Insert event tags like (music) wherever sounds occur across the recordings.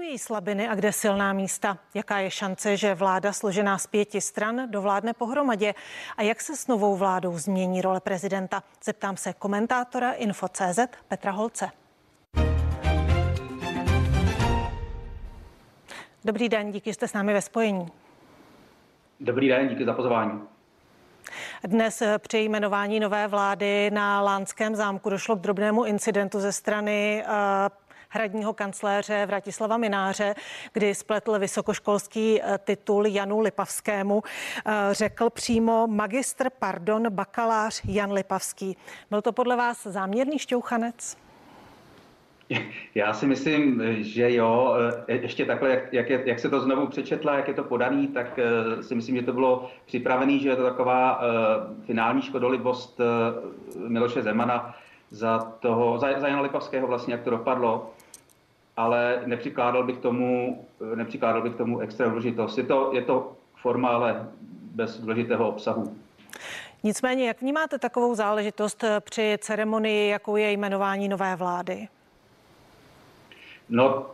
její slabiny a kde silná místa? Jaká je šance, že vláda složená z pěti stran dovládne pohromadě? A jak se s novou vládou změní role prezidenta? Zeptám se komentátora Info.cz Petra Holce. Dobrý den, díky, že jste s námi ve spojení. Dobrý den, díky za pozvání. Dnes při jmenování nové vlády na Lánském zámku došlo k drobnému incidentu ze strany uh, hradního kancléře Vratislava Mináře, kdy spletl vysokoškolský eh, titul Janu Lipavskému. Eh, řekl přímo magistr, pardon, bakalář Jan Lipavský. Byl to podle vás záměrný šťouchanec? Já si myslím, že jo. E, ještě takhle, jak, jak, je, jak se to znovu přečetla, jak je to podaný, tak si myslím, že to bylo připravený, že je to taková uh, finální škodolibost uh, Miloše Zemana za toho, za, za Jana Lipavského vlastně, jak to dopadlo. Ale nepřikládal bych tomu, nepřikládal bych tomu extra důležitost. Je to, je to forma, ale bez důležitého obsahu. Nicméně, jak vnímáte takovou záležitost při ceremonii, jakou je jmenování nové vlády? No,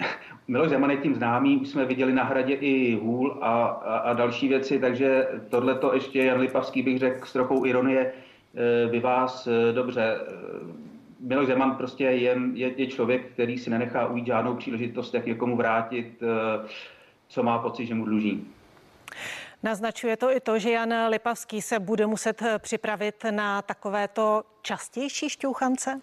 (laughs) Miloš Zeman je tím známý, už jsme viděli na hradě i hůl a, a, a další věci, takže tohle to ještě Jan Lipavský bych řekl s trochou ironie eh, by vás eh, dobře. Eh, Miloš Zeman prostě je, je, je člověk, který si nenechá ujít žádnou příležitost, jak někomu vrátit, co má pocit, že mu dluží. Naznačuje to i to, že Jan Lipavský se bude muset připravit na takovéto častější šťouchance?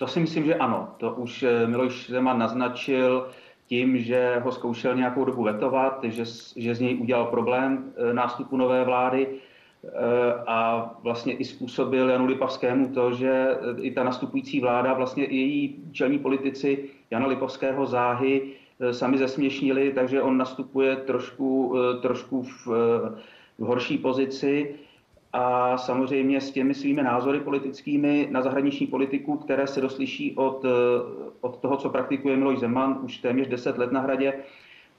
To si myslím, že ano. To už eh, Miloš Zeman naznačil tím, že ho zkoušel nějakou dobu vetovat, že, že z něj udělal problém eh, nástupu nové vlády eh, a vlastně i způsobil Janu Lipavskému to, že i ta nastupující vláda, vlastně i její čelní politici Jana Lipavského záhy sami zesměšnili, takže on nastupuje trošku, trošku v, v horší pozici. A samozřejmě s těmi svými názory politickými na zahraniční politiku, které se doslyší od, eh, od toho, co praktikuje Miloš Zeman už téměř 10 let na hradě,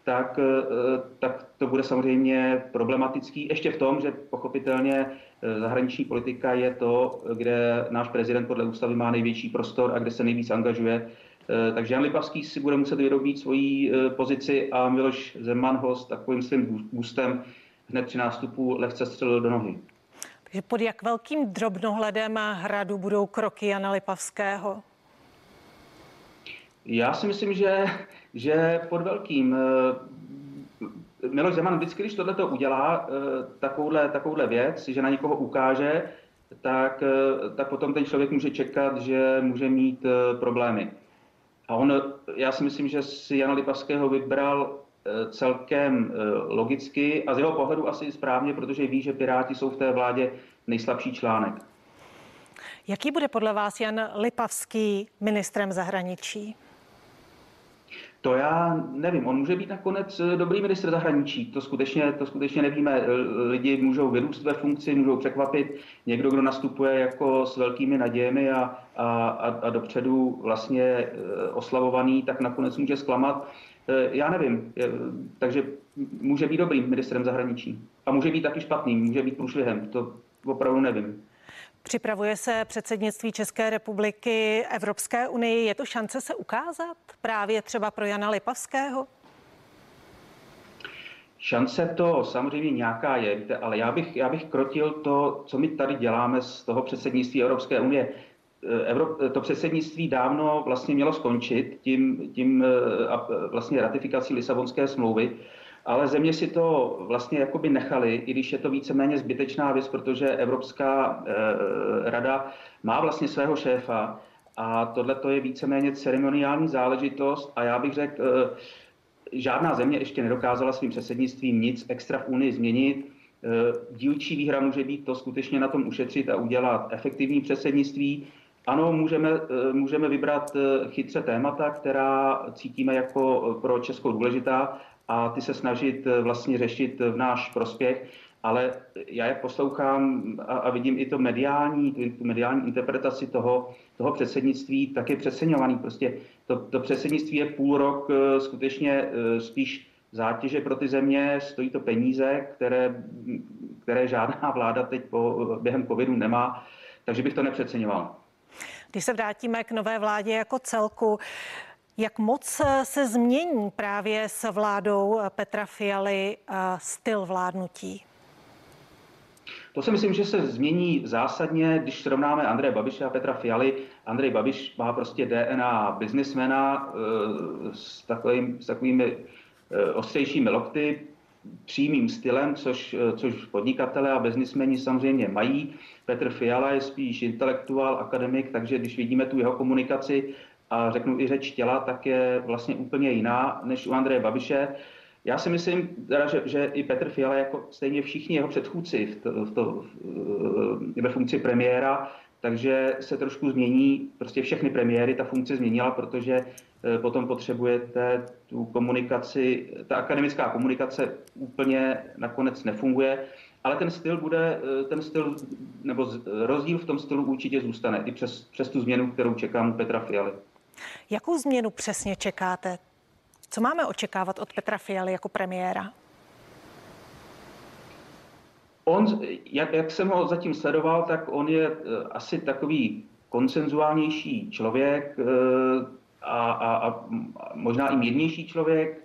tak, eh, tak to bude samozřejmě problematický. Ještě v tom, že pochopitelně eh, zahraniční politika je to, kde náš prezident podle ústavy má největší prostor a kde se nejvíc angažuje. Takže Jan Lipavský si bude muset vyrobit svoji pozici a Miloš Zeman ho s takovým svým gustem hned při nástupu lehce střelil do nohy že pod jak velkým drobnohledem hradu budou kroky Jana Lipavského? Já si myslím, že, že pod velkým. Eh, Miloš Zeman vždycky, když tohle udělá, eh, takovouhle, takovouhle věc, že na někoho ukáže, tak, eh, tak potom ten člověk může čekat, že může mít problémy. A on, já si myslím, že si Jana Lipavského vybral celkem logicky a z jeho pohledu asi správně, protože ví, že Piráti jsou v té vládě nejslabší článek. Jaký bude podle vás Jan Lipavský ministrem zahraničí? To já nevím. On může být nakonec eh, dobrý ministr zahraničí. To skutečně, to skutečně nevíme. Eh, lidi můžou vyrůst ve funkci, můžou překvapit. Někdo, kdo nastupuje jako s velkými nadějemi a, a, a, dopředu vlastně eh, oslavovaný, tak nakonec může zklamat. Já nevím. Takže může být dobrým ministrem zahraničí. A může být taky špatným, může být průšvihem. To opravdu nevím. Připravuje se předsednictví České republiky Evropské unii. Je to šance se ukázat právě třeba pro Jana Lipavského? Šance to samozřejmě nějaká je, víte, ale já bych, já bych krotil to, co my tady děláme z toho předsednictví Evropské unie. Evrop, to předsednictví dávno vlastně mělo skončit tím, tím eh, vlastně ratifikací Lisabonské smlouvy ale země si to vlastně jakoby nechali, i když je to víceméně zbytečná věc, protože Evropská e, rada má vlastně svého šéfa a tohle to je víceméně ceremoniální záležitost a já bych řekl, e, žádná země ještě nedokázala svým předsednictvím nic extra v Unii změnit. E, dílčí výhra může být to skutečně na tom ušetřit a udělat efektivní předsednictví. Ano, můžeme, můžeme vybrat chytře témata, která cítíme jako pro Česko důležitá, a ty se snažit eh, vlastně řešit v náš prospěch. Ale já jak poslouchám a, a vidím i to mediální, tu, mediální interpretaci toho, toho předsednictví, tak je přeceňovaný. Prostě to, to předsednictví je půl rok eh, skutečně eh, spíš zátěže pro ty země, stojí to peníze, které, které žádná (laughs) vláda teď po, během covidu nemá, takže bych to nepřeceňoval. Když se vrátíme k nové vládě jako celku, Jak moc se změní právě s vládou Petra Fialy styl vládnutí? To si myslím, že se změní zásadně, když srovnáme Andreje Babiše a Petra Fialy. Andrej Babiš má prostě DNA biznismena eh, s, takovým, s takovými eh, ostřejšími lokty, přímým stylem, což, eh, což podnikatele a biznismeni samozřejmě mají. Petr Fiala je spíš intelektuál, akademik, takže když vidíme tu jeho komunikaci a řeknu i řeč těla, tak je vlastně úplně jiná než u Andreje Babiše. Já si myslím, teda, že, že i Petr Fiala, jako stejně všichni jeho předchůdci v to, v to, ve funkci premiéra, takže se trošku změní, prostě všechny premiéry ta funkce změnila, protože eh, potom potřebujete tu komunikaci, ta akademická komunikace úplně nakonec nefunguje, ale ten styl bude, eh, ten styl, nebo rozdíl v tom stylu určitě zůstane i přes, přes tu změnu, kterou čekám u Petra Fialy. Jakou změnu přesně čekáte? Co máme očekávat od Petra Fialy jako premiéra? On, jak, jak jsem ho zatím sledoval, tak on je uh, asi takový konsenzuálnější člověk uh, a, a, a možná i mírnější člověk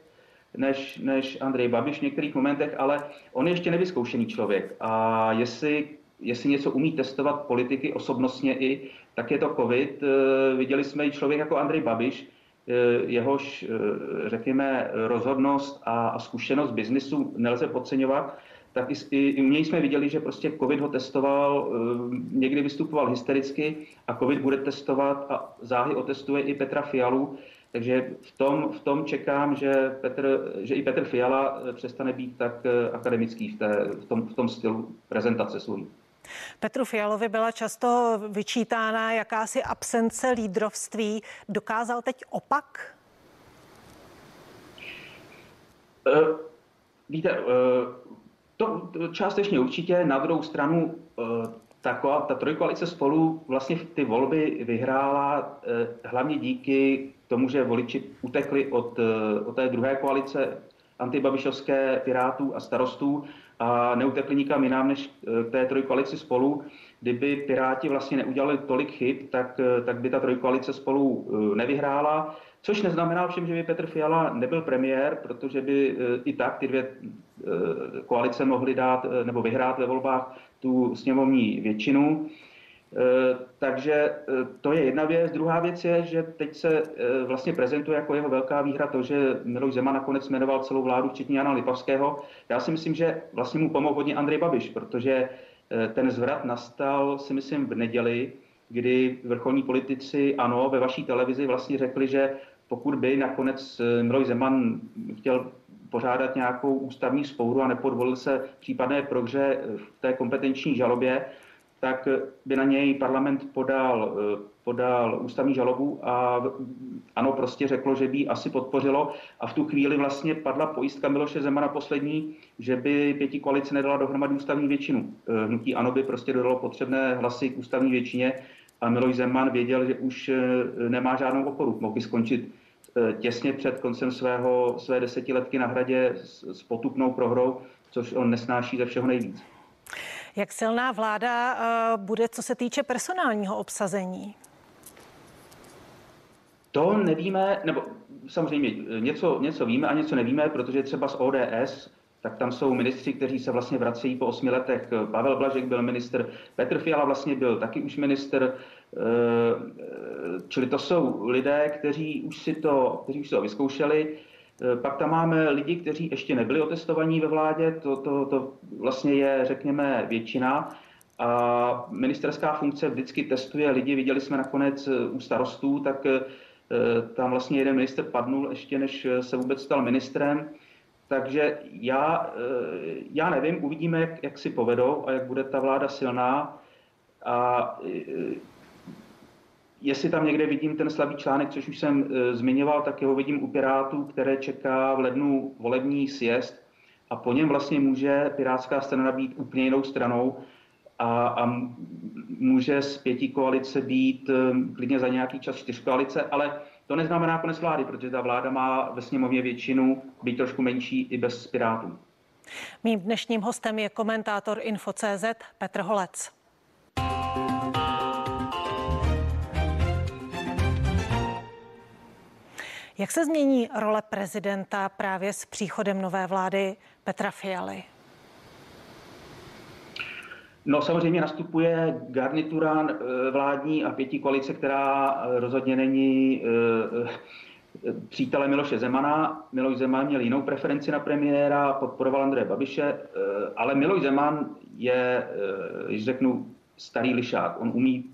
než, než Andrej Babiš v některých momentech, ale on je ještě nevyzkoušený člověk. A jestli, jestli něco umí testovat politiky osobnostně i, tak je to covid. Uh, viděli jsme i člověk jako Andrej Babiš, Eh, jehož, eh, řekněme, rozhodnost a, zkušenost biznisu nelze podceňovat, tak i, i u něj jsme viděli, že prostě COVID ho testoval, eh, někdy vystupoval hystericky a COVID bude testovat a záhy otestuje i Petra Fialu, takže v tom, v tom čekám, že, Petr, že i Petr Fiala přestane být tak akademický v, té, v, tom, v tom stylu prezentace svůj. Petru Fialovi byla často vyčítána jakási absence lídrovství. Dokázal teď opak? Uh, víte, uh, to částečně určitě. Na druhou stranu uh, ta, ta trojkoalice spolu vlastně ty volby vyhrála hlavně díky tomu, že voliči utekli od, od té druhé koalice antibabišovské pirátů a starostů a neutekli nikam jinam než eh, k té trojkoalici spolu. Kdyby Piráti vlastně neudělali tolik chyb, tak, eh, tak by ta trojkoalice spolu eh, nevyhrála. Což neznamená všem, že by Petr Fiala nebyl premiér, protože by i tak ty dvě koalice mohly dát nebo vyhrát ve volbách tu sněmovní většinu. Eh, takže eh, to je jedna věc. Druhá věc je, že teď se eh, vlastně prezentuje jako jeho velká výhra to, že Miloš Zeman nakonec jmenoval celou vládu, včetně Jana Lipavského. Já si myslím, že vlastně mu pomohl hodně Andrej Babiš, protože ten zvrat nastal, si myslím, v neděli, kdy vrcholní politici, ano, ve vaší televizi vlastně řekli, že pokud by nakonec Miloš Zeman chtěl pořádat nějakou ústavní spouru a nepodvolil se případné prohře v té kompetenční žalobě, tak by na něj parlament podal, eh, podal ústavní žalobu a ano, prostě řeklo, že by asi podpořilo a v tu chvíli vlastně padla pojistka Miloše Zemana poslední, že by pěti koalice nedala dohromady ústavní většinu. Eh, hnutí ano by prostě dodalo potřebné hlasy k ústavní většině a Miloš Zeman věděl, že už eh, nemá žádnou oporu. Mohl by skončit těsně před koncem svého, své desetiletky na hradě s, s potupnou prohrou, což on nesnáší ze všeho nejvíc. Jak silná vláda eh, bude, co se týče personálního obsazení? To nevíme, nebo samozřejmě něco, něco víme a něco nevíme, protože třeba z ODS, tak tam jsou ministři, kteří se vlastně vracejí po osmi letech. Pavel Blažek byl minister, Petr Fiala vlastně byl taky už minister, eh, čili to jsou lidé, kteří už si to, kteří už si to vyzkoušeli. Eh, pak tam máme lidi, kteří ještě nebyli otestovaní ve vládě, to, to, to vlastně je, řekněme, většina. A ministerská funkce vždycky testuje lidi, viděli jsme nakonec eh, u starostů, tak eh, tam vlastně jeden minister padnul ještě, než se vůbec stal ministrem. Takže já, já nevím, uvidíme, jak, jak si povedou a jak bude ta vláda silná. A Jestli tam někde vidím ten slabý článek, což už jsem e, zmiňoval, tak jeho vidím u Pirátů, které čeká v lednu volební sjezd a po něm vlastně může Pirátská strana být úplně jinou stranou a, a může z pěti koalice být e, klidně za nějaký čas čtyř koalice, ale to neznamená konec vlády, protože ta vláda má ve sněmovně většinu, být trošku menší i bez Pirátů. Mým dnešním hostem je komentátor Info.cz Petr Holec. Jak se změní role prezidenta právě s příchodem nové vlády Petra Fialy? No samozřejmě nastupuje garnitura eh, vládní a pětí koalice, která eh, rozhodně není eh, přítelem Miloše Zemana. Miloš Zeman měl jinou preferenci na premiéra, podporoval Andreje Babiše, ale Miloš Zeman je, když řeknu, starý lišák. On umí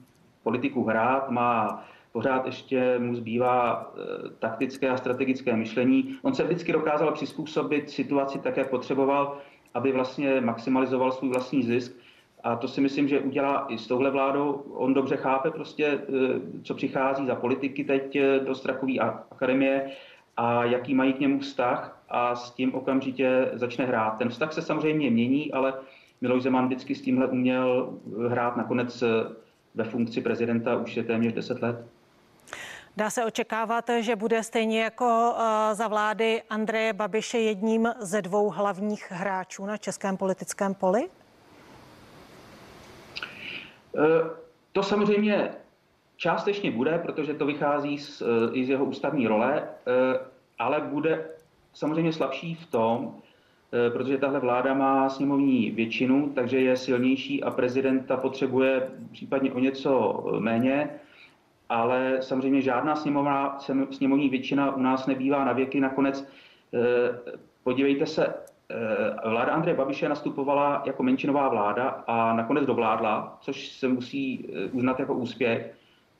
politiku hrát, má pořád ještě mu zbývá taktické a strategické myšlení. On se vždycky dokázal přizpůsobit situaci tak, jak potřeboval, aby vlastně maximalizoval svůj vlastní zisk. A to si myslím, že udělá i s touhle vládou. On dobře chápe prostě, eh, co přichází za politiky teď eh, do Strakové akademie a jaký mají k němu vztah a s tím okamžitě začne hrát. Ten vztah se samozřejmě mění, ale Miloš Zeman vždycky s tímhle uměl hrát nakonec ve funkci prezidenta už je téměř 10 let. Dá se očekávat, že bude stejně jako za vlády Andreje Babiše jedním ze dvou hlavních hráčů na českém politickém poli? Eh, to samozřejmě částečně bude, protože to vychází z, eh, i z jeho ústavní role, eh, ale bude samozřejmě slabší v tom, protože tahle vláda má sněmovní většinu, takže je silnější a prezidenta potřebuje případně o něco méně, ale samozřejmě žádná sněmovná, sněmovní většina u nás nebývá na věky. Nakonec podívejte se, Eh, vláda Andreje Babiše nastupovala jako menšinová vláda a nakonec dovládla, což se musí eh, uznat jako úspěch.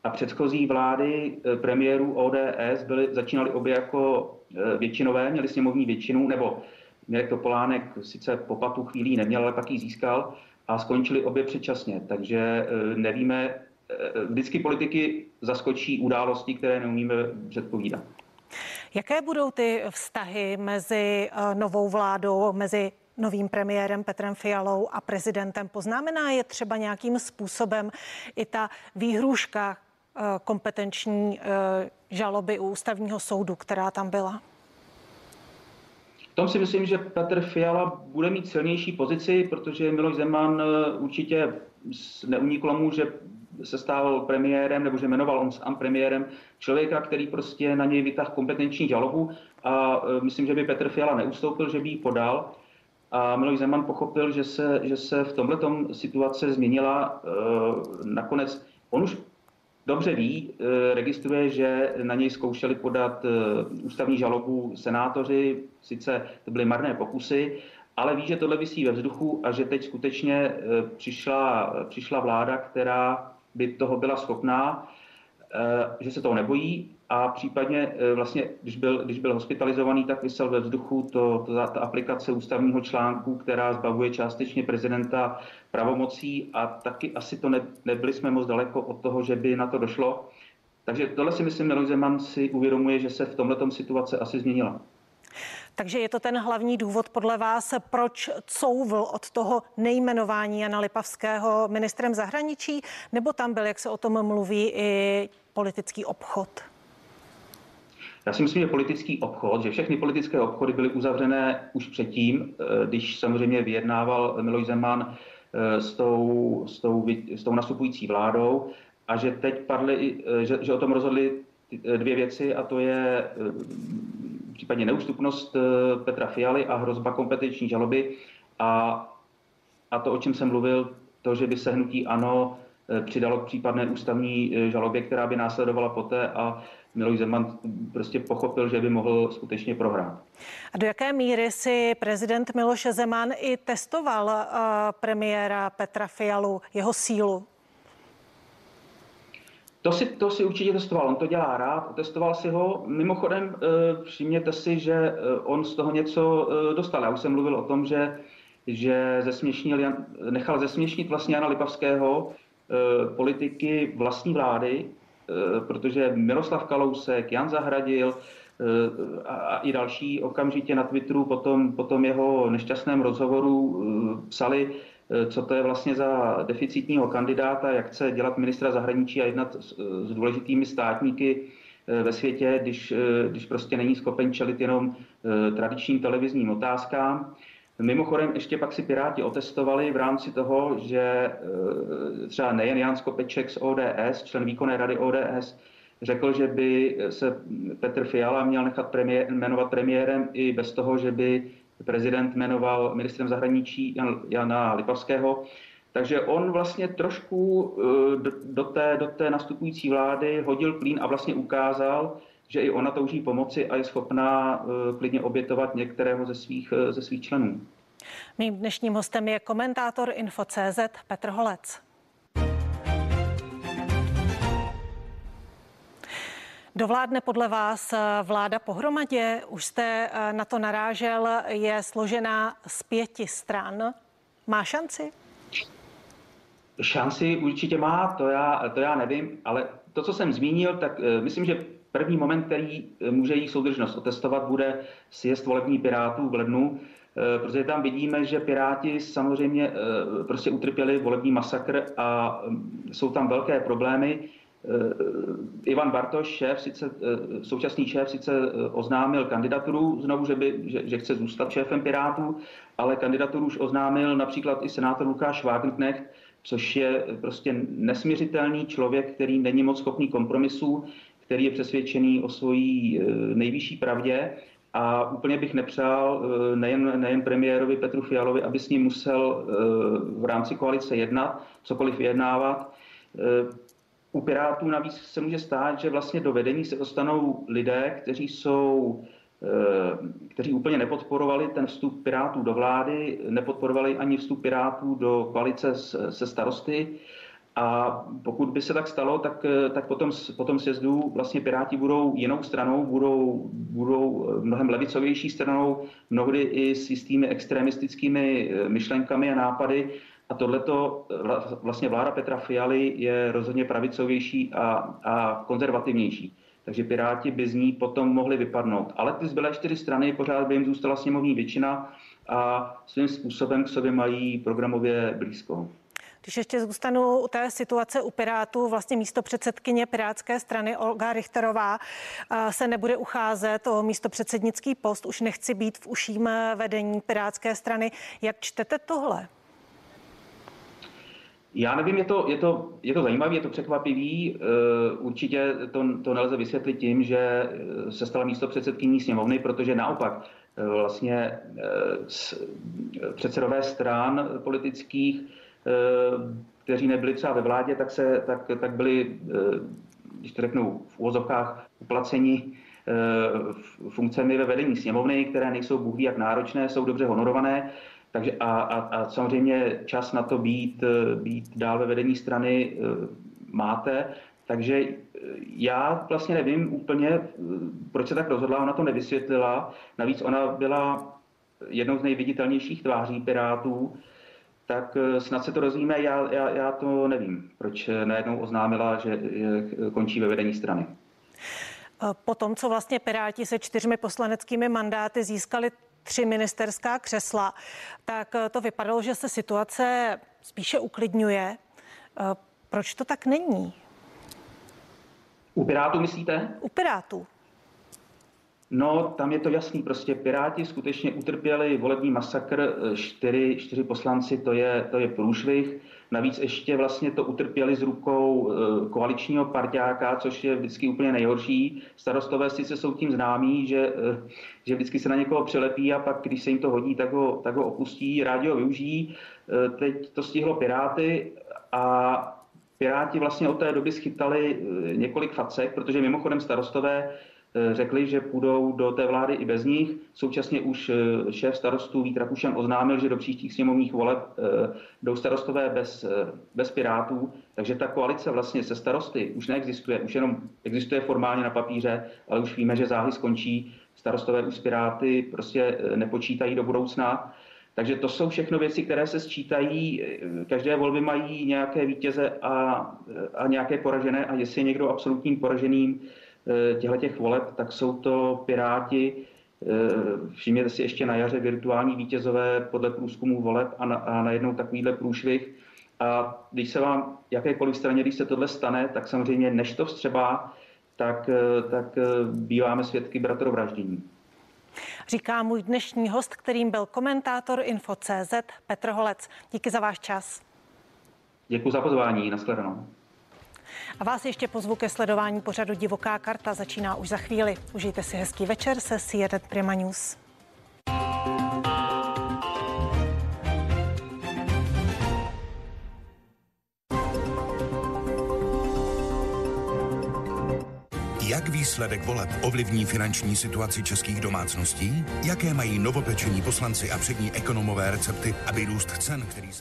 A předchozí vlády eh, premiérů ODS byly, začínaly obě jako většinové, měly sněmovní většinu, nebo Mirek Topolánek sice po patu chvílí neměl, ale pak ji získal a skončili obě předčasně. Takže nevíme, vždycky politiky zaskočí události, které neumíme předpovídat. Jaké budou ty vztahy mezi eh, novou vládou, mezi novým premiérem Petrem Fialou a prezidentem? Poznamená je třeba nějakým způsobem i ta výhruška eh, kompetenční eh, žaloby u ústavního soudu, která tam byla? Tom si myslím, že Petr Fiala bude mít silnější pozici, protože Miloš Zeman určitě neuniklo mu, že se stával premiérem, nebo že jmenoval on sám premiérem člověka, který prostě na něj vytáhl kompetenční žalobu a e, myslím, že by Petr Fiala neustoupil, že by ji podal. A Miloš Zeman pochopil, že se, že se v tomhle situace změnila. E, nakonec on už dobře ví, e, registruje, že na něj zkoušeli podat ústavní žalobu senátoři, sice to byly marné pokusy, ale ví, že tohle vysí ve vzduchu a že teď skutečně přišla, přišla vláda, která by toho byla schopná, eh, že se toho nebojí a případně eh, vlastně, když byl, když byl hospitalizovaný, tak vysel ve vzduchu to, to, ta aplikace ústavního článku, která zbavuje částečně prezidenta pravomocí a taky asi to ne, nebyli jsme moc daleko od toho, že by na to došlo. Takže tohle si myslím, Miloš Zeman si uvědomuje, že se v tomto situace asi změnila. Takže je to ten hlavní důvod podle vás, proč couvl od toho nejmenování Jana Lipavského ministrem zahraničí, nebo tam byl, jak se o tom mluví, i politický obchod? Já si myslím, že politický obchod, že všechny politické obchody byly uzavřené už předtím, eh, když samozřejmě vyjednával Miloš Zeman eh, s tou, s tou, s tou nastupující vládou a že teď padly, eh, že, že o tom rozhodli dvě věci a to je případně neústupnost Petra Fialy a hrozba kompetenční žaloby a, a to, o čem jsem mluvil, to, že by se hnutí ANO přidalo k případné ústavní eh, žalobě, která by následovala poté a Miloš Zeman prostě pochopil, že by mohl skutečně prohrát. A do jaké míry si prezident Miloš Zeman i testoval uh, premiéra Petra Fialu, jeho sílu? To si, to si určitě testoval, on to dělá rád, testoval si ho. Mimochodem, e, všimněte si, že on z toho něco e, dostal. Já už jsem mluvil o tom, že, že zesměšnil, nechal zesměšnit vlastně Jana Lipavského politiky vlastní vlády, protože Miroslav Kalousek, Jan Zahradil a, a i další okamžitě na Twitteru po tom, po tom jeho nešťastném rozhovoru psali, Eh, co to je vlastně za deficitního kandidáta, jak chce dělat ministra zahraničí a jednat s, s důležitými státníky eh, ve světě, když, eh, když prostě není schopen čelit jenom tradičním televizním otázkám. Mimochodem, ještě pak si Piráti otestovali v rámci toho, že třeba nejen Jan Skopeček z ODS, člen výkonné rady ODS, řekl, že by se Petr Fiala měl nechat premiér, jmenovat premiérem i bez toho, že by prezident jmenoval ministrem zahraničí Jana Lipavského. Takže on vlastně trošku eh, do té, do té nastupující vlády hodil klín a vlastně ukázal, že i ona touží pomoci a je schopná eh, klidně obětovat některého ze svých, eh, ze svých členů. Mým dnešním hostem je komentátor Info.cz Petr Holec. Dovládne podle vás vláda pohromadě? Už jste na to narážel, je složená z pěti stran. Má šanci? Šanci určitě má, to já, to já nevím, ale to, co jsem zmínil, tak myslím, že první moment, který eh, může jejich soudržnost otestovat, bude sjezd volební pirátů v lednu, uh, protože tam vidíme, že Piráti samozřejmě uh, prostě utrpěli volební masakr a um, jsou tam velké problémy. Ivan Bartoš, šéf, sice, současný šéf, sice oznámil kandidaturu znovu, že, by, že, že chce zůstat šéfem Pirátů, ale kandidaturu už oznámil například i senátor Lukáš Wagenknecht, což je prostě nesměřitelný člověk, který není moc schopný kompromisů, který je přesvědčený o svojí e, nejvyšší pravdě a úplně bych nepřál e, nejen, nejen premiérovi Petru Fialovi, aby s ním musel e, v rámci koalice jednat, cokoliv vyjednávat. U Pirátů navíc se může stát, že vlastně do vedení se dostanou lidé, kteří jsou Eh, kteří úplně nepodporovali ten vstup Pirátů do vlády, nepodporovali ani vstup Pirátů do koalice se starosty. A pokud by se tak stalo, tak, eh, tak potom, potom sjezdu vlastně Piráti budou jinou stranou, budou, budou eh, mnohem levicovější stranou, mnohdy i s jistými extremistickými myšlenkami a nápady. A tohleto vlastně vláda Petra Fialy je rozhodně pravicovější a, a konzervativnější takže Piráti by z ní potom mohli vypadnout. Ale ty zbylé čtyři strany pořád by jim zůstala sněmovní většina a svým způsobem k sobě mají programově blízko. Když ještě zůstanu u té situace u Pirátů, vlastně místo předsedkyně Pirátské strany Olga Richterová eh, se nebude ucházet o místo předsednický post. Už nechci být v uším vedení Pirátské strany. Jak čtete tohle? Já nevím, je to, je to, je to zajímavé, je to překvapivý. Eh, určitě to, to nelze vysvětlit tím, že eh, se stala místo předsedkyní sněmovny, protože naopak eh, vlastně předsedové stran politických, kteří nebyli třeba ve vládě, tak, se, tak, tak byli, když to řeknu v úvozovkách, uplaceni funkcemi ve vedení sněmovny, které nejsou bůh jak náročné, jsou dobře honorované takže a, a, a samozřejmě čas na to být, být dál ve vedení strany eh, máte. Takže eh, já vlastně nevím úplně, eh, proč se tak rozhodla, ona to nevysvětlila. Navíc ona byla jednou z nejviditelnějších tváří Pirátů, tak snad se to rozvíme, já, já, já to nevím, proč najednou oznámila, že končí ve vedení strany. Po tom, co vlastně Piráti se čtyřmi poslaneckými mandáty získali tři ministerská křesla, tak eh, to vypadalo, že se situace spíše uklidňuje. Eh, proč to tak není? U Pirátů myslíte? U Pirátů. No, tam je to jasný. Prostě Piráti skutečně utrpěli volební masakr. Čtyři, čtyři poslanci, to je, to je průšvih. Navíc ještě vlastně to utrpěli z rukou eh, koaličního partiáka, což je vždycky úplně nejhorší. Starostové sice jsou tím známí, že, eh, že vždycky se na někoho přilepí a pak, když se jim to hodí, tak ho, tak ho opustí, rádi ho využijí. Eh, teď to stihlo Piráty a Piráti vlastně od té doby schytali několik facek, protože mimochodem starostové Eh, řekli, že půjdou do té vlády i bez nich. Současně už eh, šéf starostů Vít Rakušan oznámil, že do příštích sněmovních voleb eh, jdou starostové bez, bez pirátů, takže ta koalice vlastně se starosty už neexistuje, už jenom existuje formálně na papíře, ale už víme, že záhy skončí. Starostové už piráty prostě nepočítají do budoucna. Takže to jsou všechno věci, které se sčítají. Každé volby mají nějaké vítěze a, a nějaké poražené a jestli je někdo absolutním poraženým, Eh, těchto těch voleb, tak jsou to Piráti, eh, všimněte si ještě na jaře virtuální vítězové podle průzkumu voleb a, na, a najednou takovýhle průšvih. A když se vám jakékoliv straně, když se tohle stane, tak samozřejmě než to vstřebá, tak, eh, tak býváme svědky bratrovraždění. Říká můj dnešní host, kterým byl komentátor Info.cz Petr Holec. Díky za váš čas. Děkuji za pozvání. Nashledanou. A vás ještě pozvu ke sledování pořadu Divoká karta. Začíná už za chvíli. Užijte si hezký večer se CNN Prima News. Jak výsledek voleb ovlivní finanční situaci českých domácností? Jaké mají novopečení poslanci a přední ekonomové recepty, aby růst cen, který